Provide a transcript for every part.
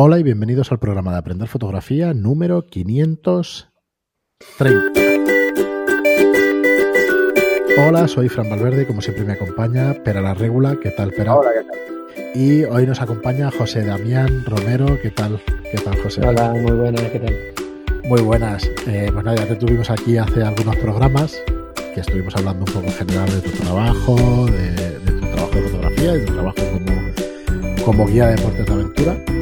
Hola y bienvenidos al programa de Aprender Fotografía número 530. Hola, soy Fran Valverde, como siempre me acompaña Pera la Regula. ¿Qué tal, Pera? Hola, ¿qué tal? Y hoy nos acompaña José Damián Romero. ¿Qué tal? ¿Qué tal, José? Hola, muy buenas, ¿qué tal? Muy buenas. Eh, pues nada, ya te tuvimos aquí hace algunos programas que estuvimos hablando un poco en general de tu trabajo, de, de tu trabajo de fotografía y de tu trabajo como, como guía de deportes de aventura.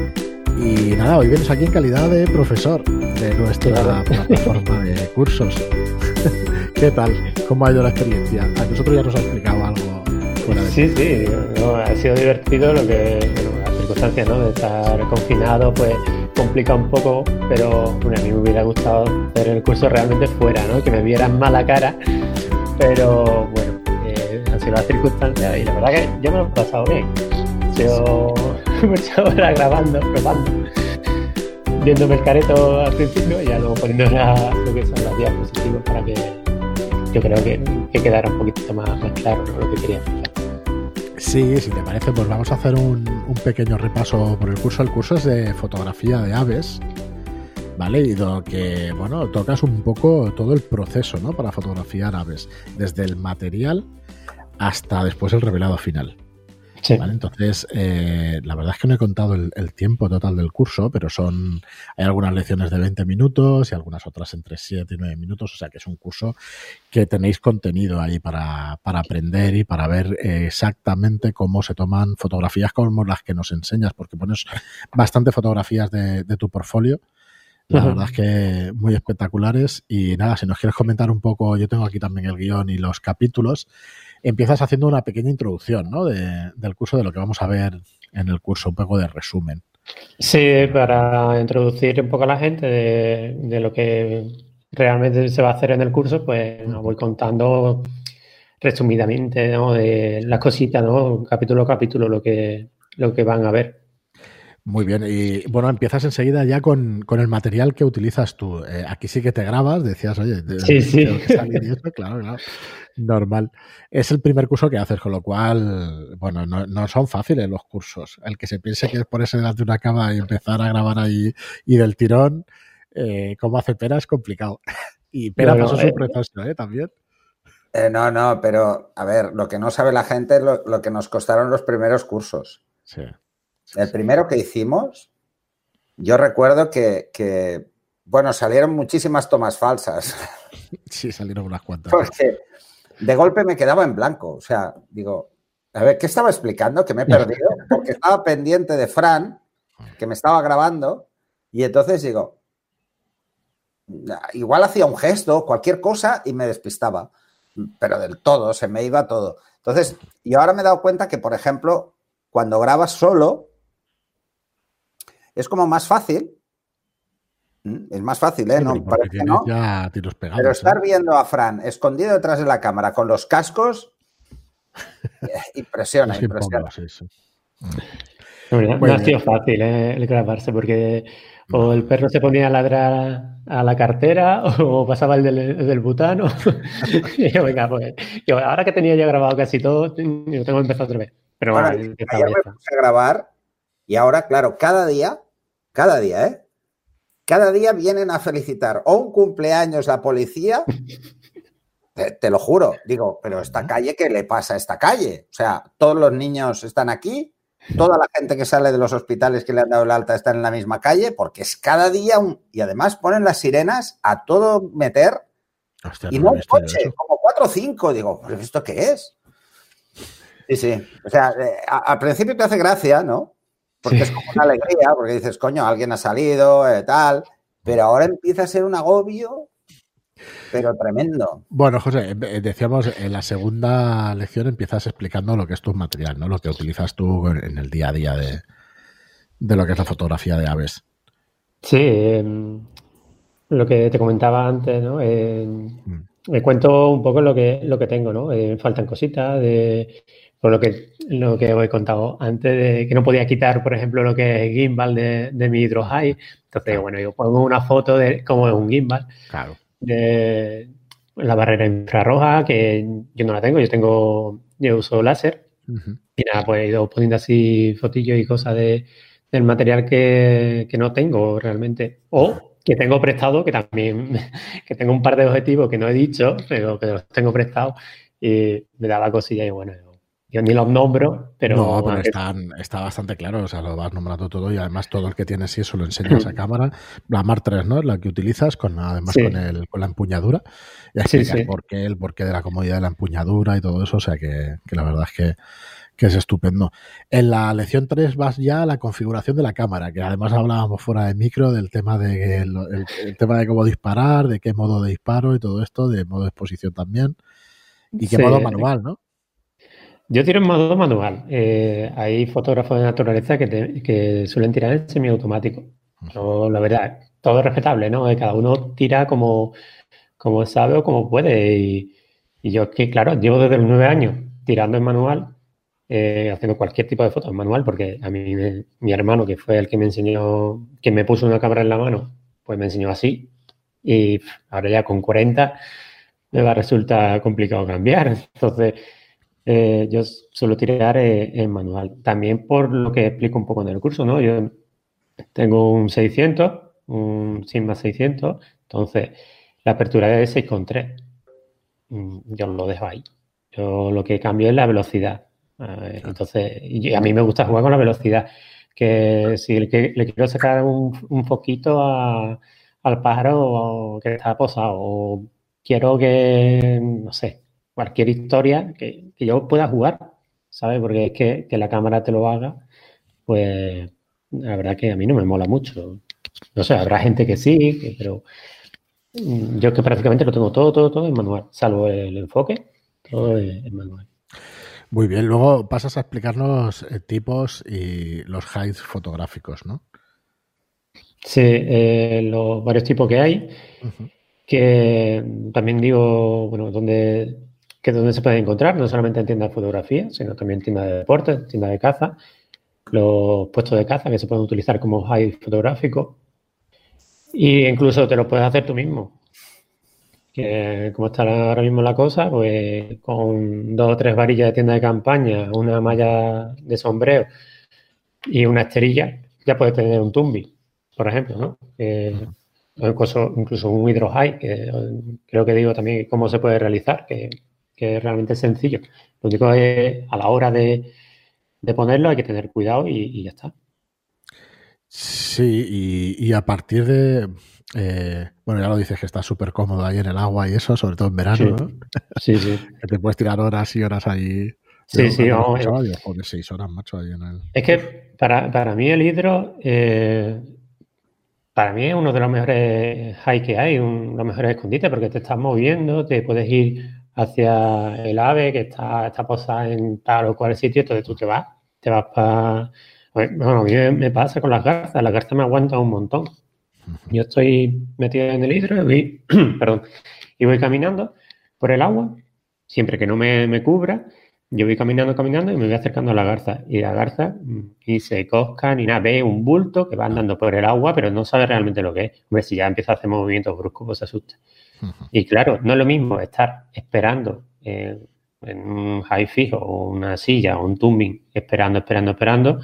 Y nada, hoy vienes aquí en calidad de profesor de nuestra plataforma de cursos. ¿Qué tal? ¿Cómo ha ido la experiencia? A nosotros ya nos ha explicado algo fuera de Sí, sí, no, ha sido divertido lo que, bueno, las circunstancias, ¿no? De estar confinado, pues complica un poco, pero bueno, a mí me hubiera gustado hacer el curso realmente fuera, ¿no? Que me vieran mala cara, pero bueno, eh, han sido las circunstancias y la verdad que yo me lo he pasado bien. muchas horas grabando, probando, viéndome el careto al principio y ya luego poniendo la- lo que son las diapositivas para que yo creo que, que quedara un poquito más, más claro ¿no? lo que quería explicar. Sí, si te parece, pues vamos a hacer un, un pequeño repaso por el curso. El curso es de fotografía de aves, ¿vale? Y lo que, bueno, tocas un poco todo el proceso, ¿no? Para fotografiar aves, desde el material hasta después el revelado final. Sí. ¿vale? Entonces, eh, la verdad es que no he contado el, el tiempo total del curso, pero son hay algunas lecciones de 20 minutos y algunas otras entre 7 y 9 minutos, o sea que es un curso que tenéis contenido ahí para, para aprender y para ver eh, exactamente cómo se toman fotografías como las que nos enseñas, porque pones bastante fotografías de, de tu portfolio. La Ujú. verdad es que muy espectaculares. Y nada, si nos quieres comentar un poco, yo tengo aquí también el guion y los capítulos, empiezas haciendo una pequeña introducción ¿no? de- del curso, de lo que vamos a ver en el curso, un poco de resumen. Sí, para introducir un poco a la gente de, de lo que realmente se va a hacer en el curso, pues os voy contando resumidamente, ¿no? De las cositas, ¿no? Capítulo a capítulo, lo que, lo que van a ver. Muy bien, y bueno, empiezas enseguida ya con, con el material que utilizas tú. Eh, aquí sí que te grabas, decías, oye, Sí, sí. esto, claro, claro, normal. Es el primer curso que haces, con lo cual, bueno, no, no son fáciles los cursos. El que se piense que es ponerse delante de una cama y empezar a grabar ahí y del tirón, eh, como hace Pera, es complicado. Y Pera No, no, pasó su eh. proceso, ¿eh? También. Eh, no, no, pero a ver, lo que no sabe la gente es lo, lo que nos costaron los primeros cursos. Sí. El primero que hicimos, yo recuerdo que, que, bueno, salieron muchísimas tomas falsas, Sí, salieron unas cuantas. porque de golpe me quedaba en blanco. O sea, digo, a ver, ¿qué estaba explicando? Que me he perdido, porque estaba pendiente de Fran, que me estaba grabando, y entonces digo, igual hacía un gesto, cualquier cosa, y me despistaba. Pero del todo, se me iba todo. Entonces, y ahora me he dado cuenta que, por ejemplo, cuando grabas solo, es como más fácil. ¿Mm? Es más fácil, ¿eh? Sí, No, parece que no. ya tiros pegados. Pero ¿eh? estar viendo a Fran escondido detrás de la cámara con los cascos, impresiona, Es impresiona. sí, sí. No, ha sido fácil ¿eh? el grabarse, porque o el perro se ponía a ladrar a la cartera o pasaba el del, el del butano. y yo, venga, pues, yo, ahora que tenía ya grabado casi todo, yo tengo que empezar otra vez. Pero Bueno, ayer me puse a grabar y ahora, claro, cada día, cada día, ¿eh? Cada día vienen a felicitar o un cumpleaños la policía. Te, te lo juro, digo, pero esta calle, ¿qué le pasa a esta calle? O sea, todos los niños están aquí, toda la gente que sale de los hospitales que le han dado el alta está en la misma calle, porque es cada día un... Y además ponen las sirenas a todo meter Hostia, y no un coche, como cuatro o cinco. Digo, ¿pero esto qué es? Sí, sí. O sea, eh, al principio te hace gracia, ¿no? Porque Sí. es como una alegría, porque dices, coño, alguien ha salido, eh, tal. Pero ahora empieza a ser un agobio, pero tremendo. Bueno, José, eh, decíamos, en la segunda lección empiezas explicando lo que es tu material, ¿no? Lo que utilizas tú en el día a día de, de lo que es la fotografía de aves. Sí, em, lo que te comentaba antes, ¿no? Em, me cuento un poco lo que, lo que tengo, ¿no? Eh, faltan cositas de por lo que, lo que os he contado antes, de que no podía quitar, por ejemplo, lo que es gimbal de, de mi Hydro High. Entonces, bueno, yo pongo una foto de cómo es un gimbal, Claro. de la barrera infrarroja, que yo no la tengo, yo tengo, yo uso láser. Y nada, pues he ido poniendo así fotillos y cosas de, el material que, que no tengo realmente. O que tengo prestado, que también, que tengo un par de objetivos que no he dicho, pero que los tengo prestados y me da la cosilla y bueno, yo ni los nombro, pero... No, pero están, está bastante claro, o sea, lo vas nombrando todo y además todo el que tienes sí eso lo enseñas a cámara. La Mar 3, ¿no? La que utilizas, con además con, el, con la empuñadura. Y explicas por qué, el porqué de la comodidad de la empuñadura y todo eso, o sea que, que la verdad es que que es estupendo. En la lección 3 vas ya a la configuración de la cámara, que además hablábamos fuera de micro del tema de el, tema de cómo disparar, de qué modo de disparo y todo esto, de modo de exposición también, y qué modo manual, ¿no? Yo tiro en modo manual. Eh, hay fotógrafos de naturaleza que, suelen tirar en semiautomático. Yo, la verdad, todo es respetable, ¿no? Cada uno tira como, como sabe o como puede. Y, y yo que, claro, llevo desde los nueve años tirando en manual eh, haciendo cualquier tipo de fotos manual, porque a mí mi hermano, que fue el que me enseñó, que me puso una cámara en la mano, pues me enseñó así. Y ahora ya con 40 me va a resultar complicado cambiar. Entonces, eh, yo suelo tirar eh, en manual. También por lo que explico un poco en el curso, ¿no? Yo tengo un 600, un Sigma 600, entonces la apertura es de 6,3. Mm, yo lo dejo ahí. Yo lo que cambio es la velocidad. Entonces, a mí me gusta jugar con la velocidad. Que si le, quiero sacar un, un foquito al pájaro que está posado, o quiero que, no sé, cualquier historia que, yo pueda jugar, ¿sabes? Porque es que, que la cámara te lo haga, pues la verdad que a mí no me mola mucho. No sé, habrá gente que sí, pero yo que prácticamente lo tengo todo, todo, todo en manual, salvo el enfoque, todo en manual. Muy bien, luego pasas a explicarnos eh, tipos y los highs fotográficos, ¿no? Sí, eh, los varios tipos que hay, que también digo, bueno, donde, que donde se pueden encontrar, no solamente en tiendas de fotografía, sino también en tiendas de deporte, tiendas de caza, los puestos de caza que se pueden utilizar como high fotográfico, e incluso te lo puedes hacer tú mismo. Que como está ahora mismo la cosa, pues con dos o tres varillas de tienda de campaña, una malla de sombrero y una esterilla, ya puedes tener un tumbi, por ejemplo, ¿no? incluso, incluso, un hydro high, que creo que digo también cómo se puede realizar, que, que es realmente sencillo. Lo único es a la hora de, ponerlo hay que tener cuidado y, ya está. Sí, y a partir de eh, bueno, ya lo dices que está súper cómodo ahí en el agua y eso, sobre todo en verano, ¿no? Sí, sí. que te puedes tirar horas y horas ahí. Sí, sí, vamos. Joder, seis horas, macho, ahí en el... Es que para, para mí el hidro, eh, para mí es uno de los mejores high que hay, un, los mejores escondites, porque te estás moviendo, te puedes ir hacia el ave que está, está posada en tal o cual sitio, entonces tú te vas, te vas para... Bueno, a mí me pasa con las garzas, las garzas me aguantan un montón. Yo estoy metido en el hidro y, perdón, y voy caminando por el agua, siempre que no me, cubra, yo voy caminando, caminando y me voy acercando a la garza. Y la garza ni se cosca ni nada, ve un bulto que va andando por el agua, pero no sabe realmente lo que es. Hombre, si ya empieza a hacer movimientos bruscos, pues se asusta. Y claro, no es lo mismo estar esperando en un high fijo o una silla o un tumbing, esperando, esperando, esperando,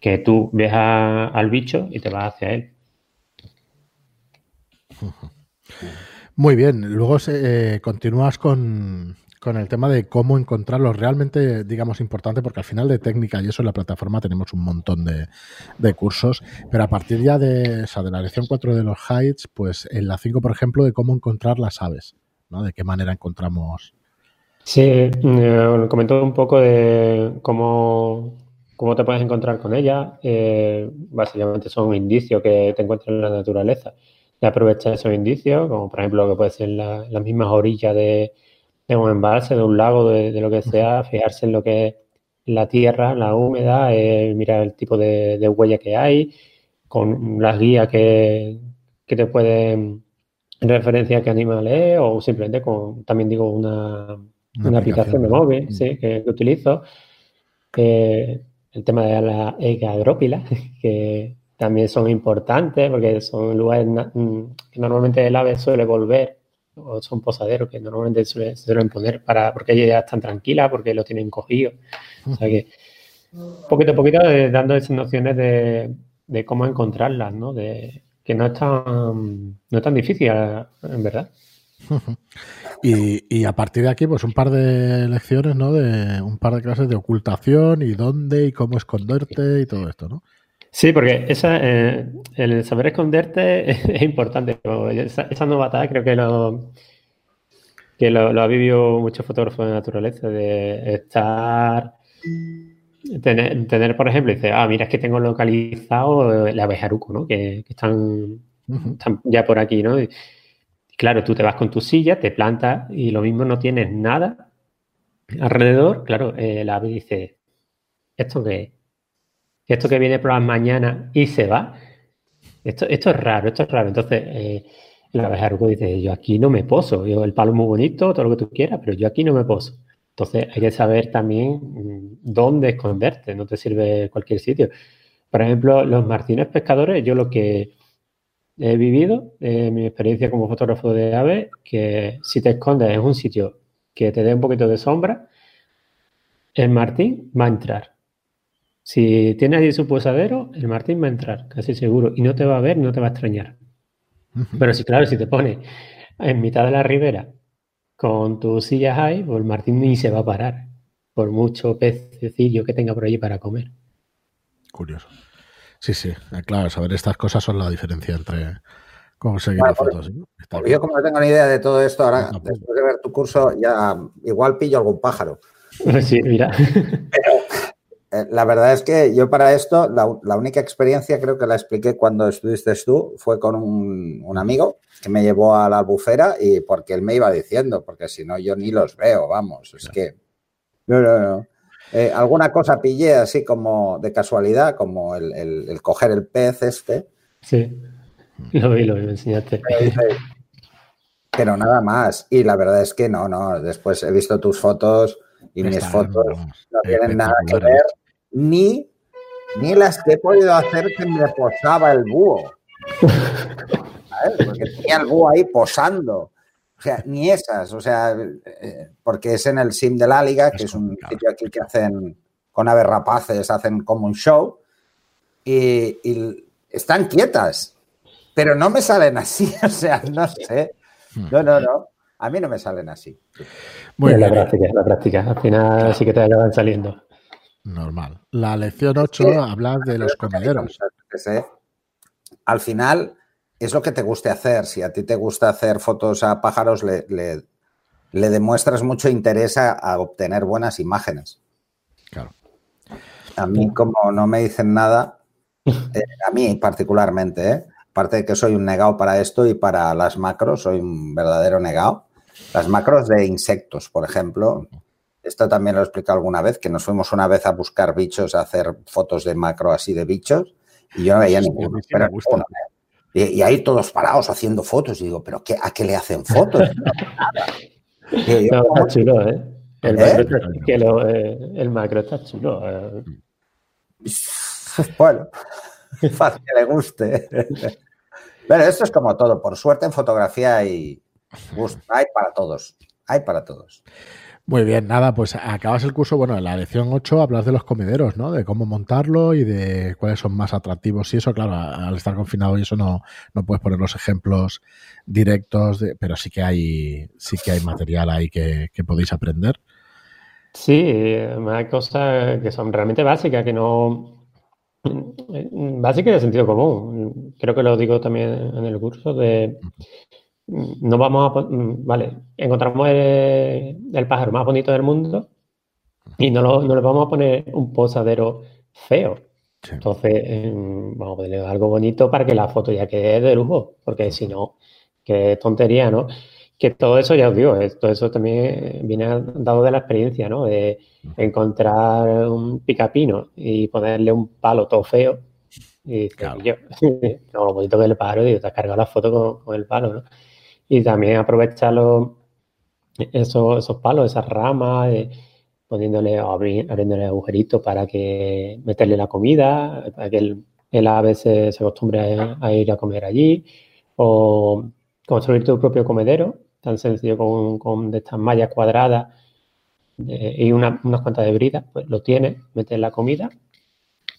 que tú ves al bicho y te vas hacia él. Muy bien, luego eh, continúas con, el tema de cómo encontrarlos realmente, digamos, importante, porque al final de técnica y eso en la plataforma tenemos un montón de, cursos, pero a partir ya de, de la lección 4 de los heights, pues en la 5, por ejemplo, de cómo encontrar las aves, ¿no? De qué manera encontramos. Sí, eh, comentó un poco de cómo, cómo te puedes encontrar con ellas. Eh, básicamente son un indicio que te encuentras en la naturaleza de aprovechar esos indicios, como por ejemplo lo que puede ser las mismas orillas de, un embalse, de un lago, de, lo que sea, fijarse en lo que es la tierra, la húmeda, eh, mirar el tipo de, huella que hay, con las guías que, te pueden referenciar qué animal es, o simplemente con, también digo, una, aplicación, de móvil que, utilizo. Eh, el tema de la egadrópila, que también son importantes porque son lugares mm, que normalmente el ave suele volver o son posaderos que normalmente se suelen poner para porque ellas ya están tranquilas porque lo tienen cogido. O sea que poquito a poquito eh, dando esas nociones de, de, cómo encontrarlas, ¿no? De que no es tan, no es tan difícil, en verdad. Y, y, a partir de aquí, pues un par de lecciones, ¿no? De un par de clases de ocultación y dónde y cómo esconderte y todo esto, ¿no? Sí, porque esa, eh, el saber esconderte es, importante. Esa, esa novatada creo que lo que lo, lo ha vivido muchos fotógrafos de naturaleza, de estar Tener, tener, por ejemplo, dice, ah, mira, es que tengo localizado la abejaruco, ¿no? Que, que están, están, ya por aquí, ¿no? Y, claro, tú te vas con tu silla, te plantas y lo mismo no tienes nada alrededor. Claro, eh, la ave dice, ¿esto qué Esto que viene por las mañanas y se va. Esto, esto es raro, esto es raro. Entonces, eh, la abejaruco dice, yo aquí no me poso. Yo, el palo es muy bonito, todo lo que tú quieras, pero yo aquí no me poso. Entonces hay que saber también mm, dónde esconderte, no te sirve cualquier sitio. Por ejemplo, los martines pescadores, yo lo que he vivido, en mi experiencia como fotógrafo de aves, que si te escondes en un sitio que te dé un poquito de sombra, el martín va a entrar. Si tiene allí su posadero, el martín va a entrar, casi seguro, y no te va a ver, no te va a extrañar. Pero si, claro, si te pone en mitad de la ribera con tus sillas ahí, pues el martín ni se va a parar, por mucho pececillo que tenga por allí para comer. Curioso. Sí, sí, eh, claro, saber estas cosas son la diferencia entre conseguir Bueno, las por- fotos. Porque bien. yo como no tengo ni idea de todo esto, ahora No, pues. después de ver tu curso ya igual pillo algún pájaro. Sí, mira. Eh, La verdad es que yo para esto, la, la única experiencia creo que la expliqué cuando estuviste tú, fue con un, un amigo que me llevó a la albufera y porque él me iba diciendo, porque si no yo ni los veo, vamos, es que... No, no, no. Eh, alguna cosa pillé así como de casualidad, como el, el- el coger el pez este, Sí. Lo vi, lo vi, me enseñaste. pero nada más. Y la verdad es que no, no. Después he visto tus fotos y mis fotos no tienen nada que ver ni, ni las que he podido hacer que me posaba el búho. ¿Sabes? Porque tenía el búho ahí posando. O sea, ni esas. O sea, eh, porque es en el Sim de la Liga, que Es es un sitio aquí que hacen con aves rapaces, hacen como un show. Y, y están quietas. Pero no me salen así. O sea, no sé. No, no, no. A mí no me salen así. Muy Es la práctica, es la práctica. Al final sí que te acaban saliendo. Normal. La lección 8 Sí. habla de los comederos. Sé, Al final es lo que te guste hacer. Si a ti te gusta hacer fotos a pájaros, le, le- le demuestras mucho interés a, a obtener buenas imágenes. Claro. A mí, como no me dicen nada, eh, a mí particularmente, ¿eh? aparte de que soy un negado para esto y para las macros, soy un verdadero negado. Las macros de insectos, por ejemplo, esto también lo he explicado alguna vez, que nos fuimos una vez a buscar bichos, a hacer fotos de macro así de bichos, y yo no veía ninguno. y, y ahí todos parados haciendo fotos, y digo, ¿pero qué, a qué le hacen fotos? Y yo, No, ¿cómo? está chulo, ¿eh? El, ¿Eh? macro, está, que lo, eh, el macro está chulo. eh. Bueno, fácil que le guste. Pero esto es como todo. Por suerte en fotografía hay, gusto, hay para todos. Hay para todos. Muy bien, nada, pues acabas el curso, bueno, en la lección 8 hablas de los comederos, ¿no? De cómo montarlo y de cuáles son más atractivos y eso, claro, al estar confinado y eso no, no puedes poner los ejemplos directos, de- pero sí que hay, sí que hay material ahí que, que podéis aprender. Sí, eh, hay cosas que son realmente básicas, que no. Básicas de sentido común. Creo que lo digo también en el curso de. No vamos a. pon- Vale, encontramos el, el pájaro más bonito del mundo y no, lo- no le vamos a poner un posadero feo. Sí. Entonces, eh, vamos a ponerle algo bonito para que la foto ya quede de lujo, porque si no, qué tontería, ¿no? Que todo eso, ya os digo, eh, todo eso también viene dado de la experiencia, ¿no? De encontrar un picapino y ponerle un palo todo feo. Y Claro. yo, no, lo bonito que es el pájaro, digo, te has cargado la foto con, con el palo, ¿no? Y también aprovechar los- esos, esos palos, esas ramas, eh, poniéndole, abri- abriéndole agujeritos para que meterle la comida, para que el, el ave se, se acostumbre a, ir a comer allí, o construir tu propio comedero, tan sencillo con, con estas mallas cuadradas y una, unas cuantas de brida, pues lo tienes, metes la comida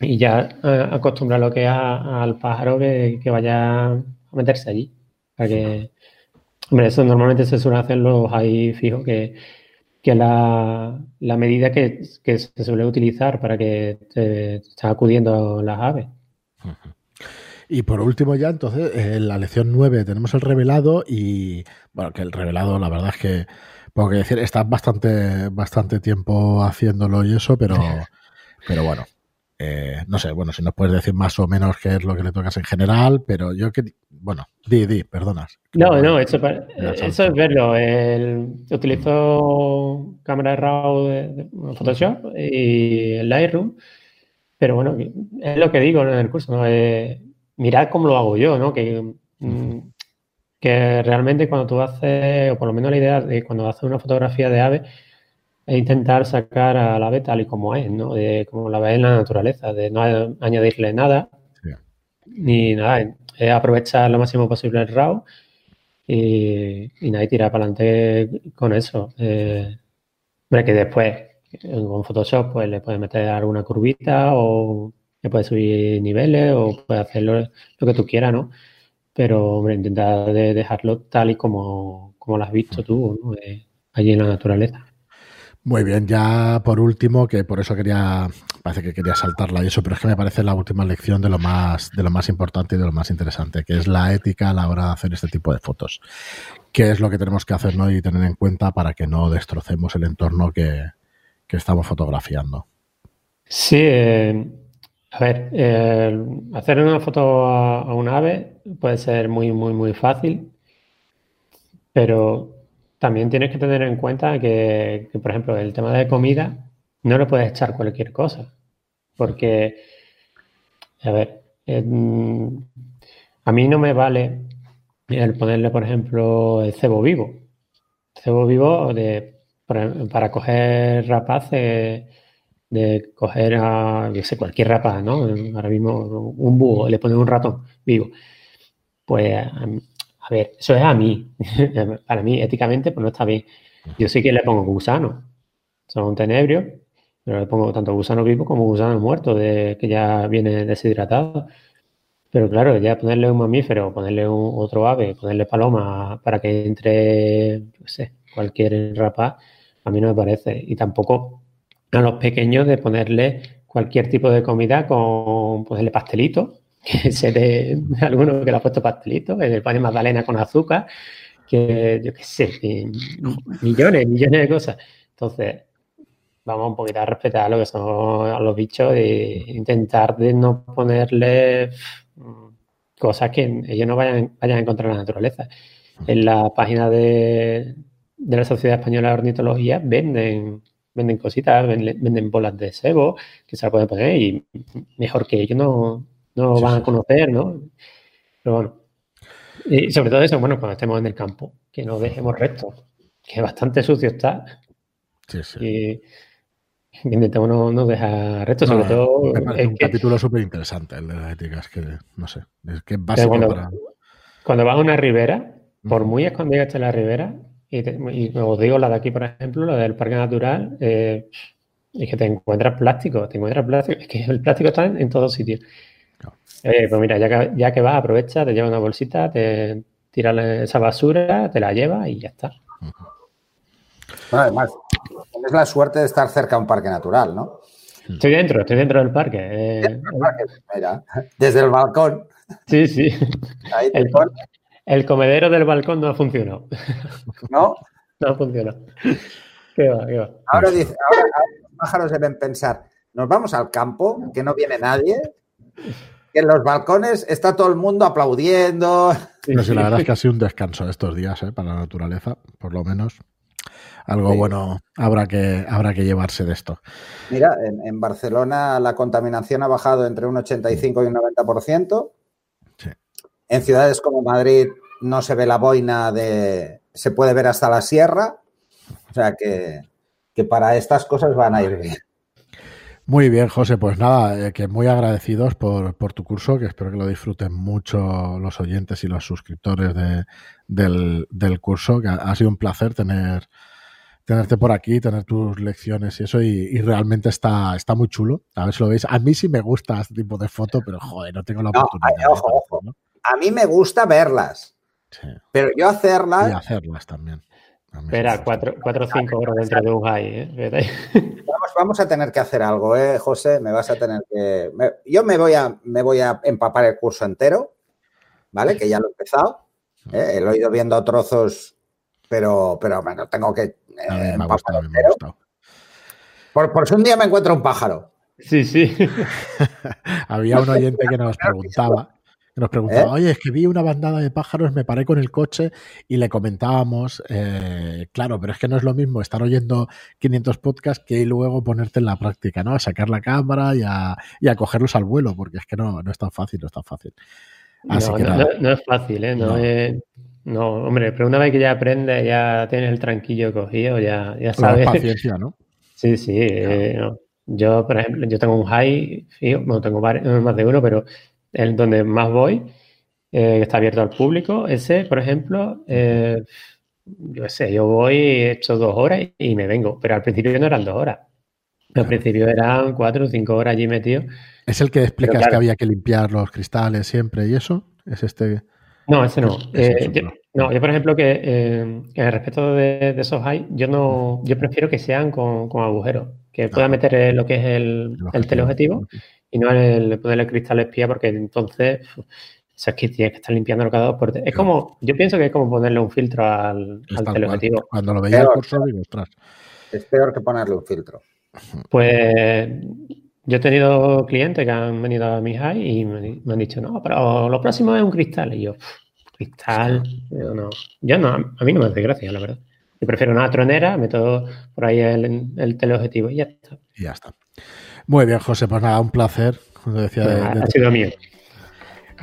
y ya eh, acostumbra lo que al pájaro que, vaya a meterse allí. Para que, hombre, eso normalmente se suele hacer los ahí fijos, que, que la, la medida que, se suele utilizar para que te, estén acudiendo las aves. Y por último ya, entonces, en la lección 9 tenemos el revelado y, bueno, que el revelado la verdad es que, puedo decir, estás bastante, bastante tiempo haciéndolo y eso, pero, pero bueno, eh, no sé, bueno, si nos puedes decir más o menos qué es lo que le tocas en general, pero yo que, bueno, di, di, perdonas. No, no, eso, eso es verlo. El, utilizo cámara RAW de, Photoshop y el Lightroom, pero bueno, es lo que digo en el curso, ¿no? Eh, mirad cómo lo hago yo, ¿no? Que, mm, que realmente cuando tú haces, o por lo menos la idea de cuando haces una fotografía de ave, e intentar sacar a la ave tal y como es, ¿no? De como la ves en la naturaleza, de no añadirle nada, ni nada, es aprovechar lo máximo posible el RAW y, y nada, y tirar para adelante con eso. Eh, que después con Photoshop pues le puedes meter alguna curvita o le puedes subir niveles o puedes hacer lo, que tú quieras, ¿no? Pero, hombre, intentar dejarlo tal y como, como lo has visto tú, ¿no? Eh, allí en la naturaleza. Muy bien, ya por último, que por eso quería, parece que quería saltarla y eso, pero es que me parece la última lección de lo más, de lo más importante y de lo más interesante, que es la ética a la hora de hacer este tipo de fotos. ¿Qué es lo que tenemos que hacer ¿no? y tener en cuenta para que no destrocemos el entorno que, estamos fotografiando? Sí, eh, a ver, hacer una foto a un ave puede ser muy, muy, muy fácil, pero también tienes que tener en cuenta que, por ejemplo, el tema de comida no le puedes echar cualquier cosa. Porque, a ver, a mí no me vale el ponerle, por ejemplo, el cebo vivo. cebo vivo de, para, coger rapaces, de coger a, yo sé, cualquier rapaz, ¿no? Ahora mismo un búho, le pones un ratón vivo. Pues ver, eso es a mí. Para mí, éticamente, pues no está bien. Yo sí que le pongo gusano. Son tenebrios, pero le pongo tanto gusano vivo como gusano muerto, de, que ya viene deshidratado. Pero claro, ya ponerle un mamífero, ponerle un, otro ave, ponerle paloma para que entre, no sé, cualquier rapaz, a mí no me parece. Y tampoco a los pequeños de ponerle cualquier tipo de comida con ponerle pastelito que se de alguno que le ha puesto pastelito, el pan de magdalena con azúcar, que yo qué sé, millones, millones de cosas. Entonces, vamos un poquito a respetar lo que son los bichos e intentar de no ponerle cosas que ellos no vayan, vayan a encontrar en la naturaleza. En la página de, de la Sociedad Española de Ornitología venden venden cositas, venden, venden bolas de sebo que se la pueden poner y mejor que ellos no, no van a conocer, ¿no? Pero bueno. Y sobre todo eso, bueno, cuando estemos en el campo, que no dejemos restos, que bastante sucio está. Sí, sí. Y intentemos no, no dejar restos, sobre todo. es un capítulo súper interesante el de las éticas, que no sé, es que es básico cuando, para. Cuando vas a una ribera, por muy escondida esté la ribera, y, os digo la de aquí, por ejemplo, la del Parque Natural, eh, es que te encuentras plástico, te encuentras plástico, es que el plástico está en todos sitios. Eh, pues mira, ya que, ya que vas, aprovecha, te lleva una bolsita, te tira esa basura, te la lleva y ya está. Bueno, además, tienes la suerte de estar cerca de un parque natural, ¿no? Estoy dentro, estoy dentro del parque. Eh. mira, desde el balcón. Sí, sí. el, comedero del balcón no ha funcionado. ¿No? No ha funcionado. ¿Qué va, qué va? Ahora, dice, ahora los pájaros deben pensar, nos vamos al campo, que no viene nadie, en los balcones está todo el mundo aplaudiendo. No la verdad es que ha sido un descanso estos días ¿eh? para la naturaleza, por lo menos. Algo bueno habrá que, habrá que llevarse de esto. Mira, en, Barcelona la contaminación ha bajado entre un 85 y un 90%. Sí. En ciudades como Madrid no se ve la boina de... se puede ver hasta la sierra. O sea que, que para estas cosas van a ir bien. Muy bien, José, pues nada, eh, que muy agradecidos por, tu curso, que espero que lo disfruten mucho los oyentes y los suscriptores del, curso, que ha, sido un placer tener tenerte por aquí, tener tus lecciones y eso, y, realmente está, está muy chulo. A ver si lo veis. A mí sí me gusta este tipo de foto, pero joder, no tengo la oportunidad. ojo, ojo. A mí me gusta verlas. Pero yo hacerlas. Y hacerlas también. Espera, cuatro, o cinco horas dentro de un high, ¿eh? Vamos, a tener que hacer algo, ¿eh, José? Me vas a tener que. yo me voy a, me voy a empapar el curso entero, ¿vale? Que ya lo he empezado. ¿eh? Lo he ido viendo trozos, pero, pero bueno, tengo que. Eh, me ha gustado, me ha gustado. Por, por si un día me encuentro un pájaro. Sí, sí. Había un oyente que nos preguntaba nos preguntaba, ¿Eh? oye, es que vi una bandada de pájaros, me paré con el coche y le comentábamos, eh, claro, pero es que no es lo mismo estar oyendo 500 podcasts que luego ponerte en la práctica, ¿no? A sacar la cámara y a, y a cogerlos al vuelo, porque es que no, no es tan fácil, no es tan fácil. Así no, que no, es fácil, ¿eh? No, no, hombre, pero una vez que ya aprendes, ya tienes el tranquillo cogido, ya, ya sabes. La paciencia, ¿no? Sí, sí. Eh, yo, por ejemplo, yo tengo un high, no tengo más de uno, pero el donde más voy, eh, que está abierto al público, ese, por ejemplo, eh, yo sé, yo voy, he hecho dos horas y me vengo, pero al principio no eran dos horas. Al principio eran cuatro o cinco horas allí metido. ¿Es el que explicas que había que limpiar los cristales siempre y eso? ¿Es este? No, ese no. Eh, yo, no, yo por ejemplo que eh, respecto de, esos hay, yo no, yo prefiero que sean con, agujeros, que pueda meter lo que es el, el teleobjetivo y no el ponerle cristal espía porque entonces o que tienes que estar limpiándolo cada dos por Es como, yo pienso que es como ponerle un filtro al, al teleobjetivo. Cuando lo veía el curso digo, ostras. Es peor que ponerle un filtro. Pues yo he tenido clientes que han venido a mi high y me, han dicho, no, pero lo próximo es un cristal. Y yo, cristal, yo no, yo no, a mí no me hace gracia, la verdad. Yo prefiero una tronera, meto por ahí el, el teleobjetivo y ya está. Y ya está. Muy bien, José, pues nada, un placer. decía, ha sido mío.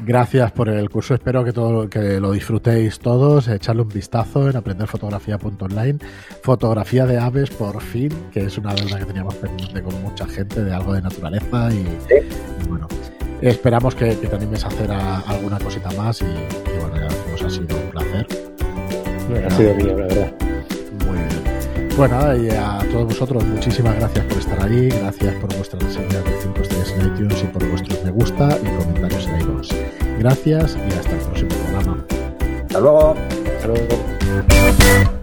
Gracias por el curso, espero que todo que lo disfrutéis todos, echarle un vistazo en aprenderfotografía.online. Fotografía de aves, por fin, que es una deuda que teníamos pendiente con mucha gente de algo de naturaleza y, bueno, esperamos que, te animes a hacer alguna cosita más y, bueno, ya nos ha sido un placer. ha sido mío, la verdad. Bueno, y a todos vosotros, muchísimas gracias por estar allí, gracias por vuestras reseñas de 5 estrellas en iTunes y por vuestros me gusta y comentarios en iTunes. Gracias y hasta el próximo programa. Hasta luego. Hasta luego.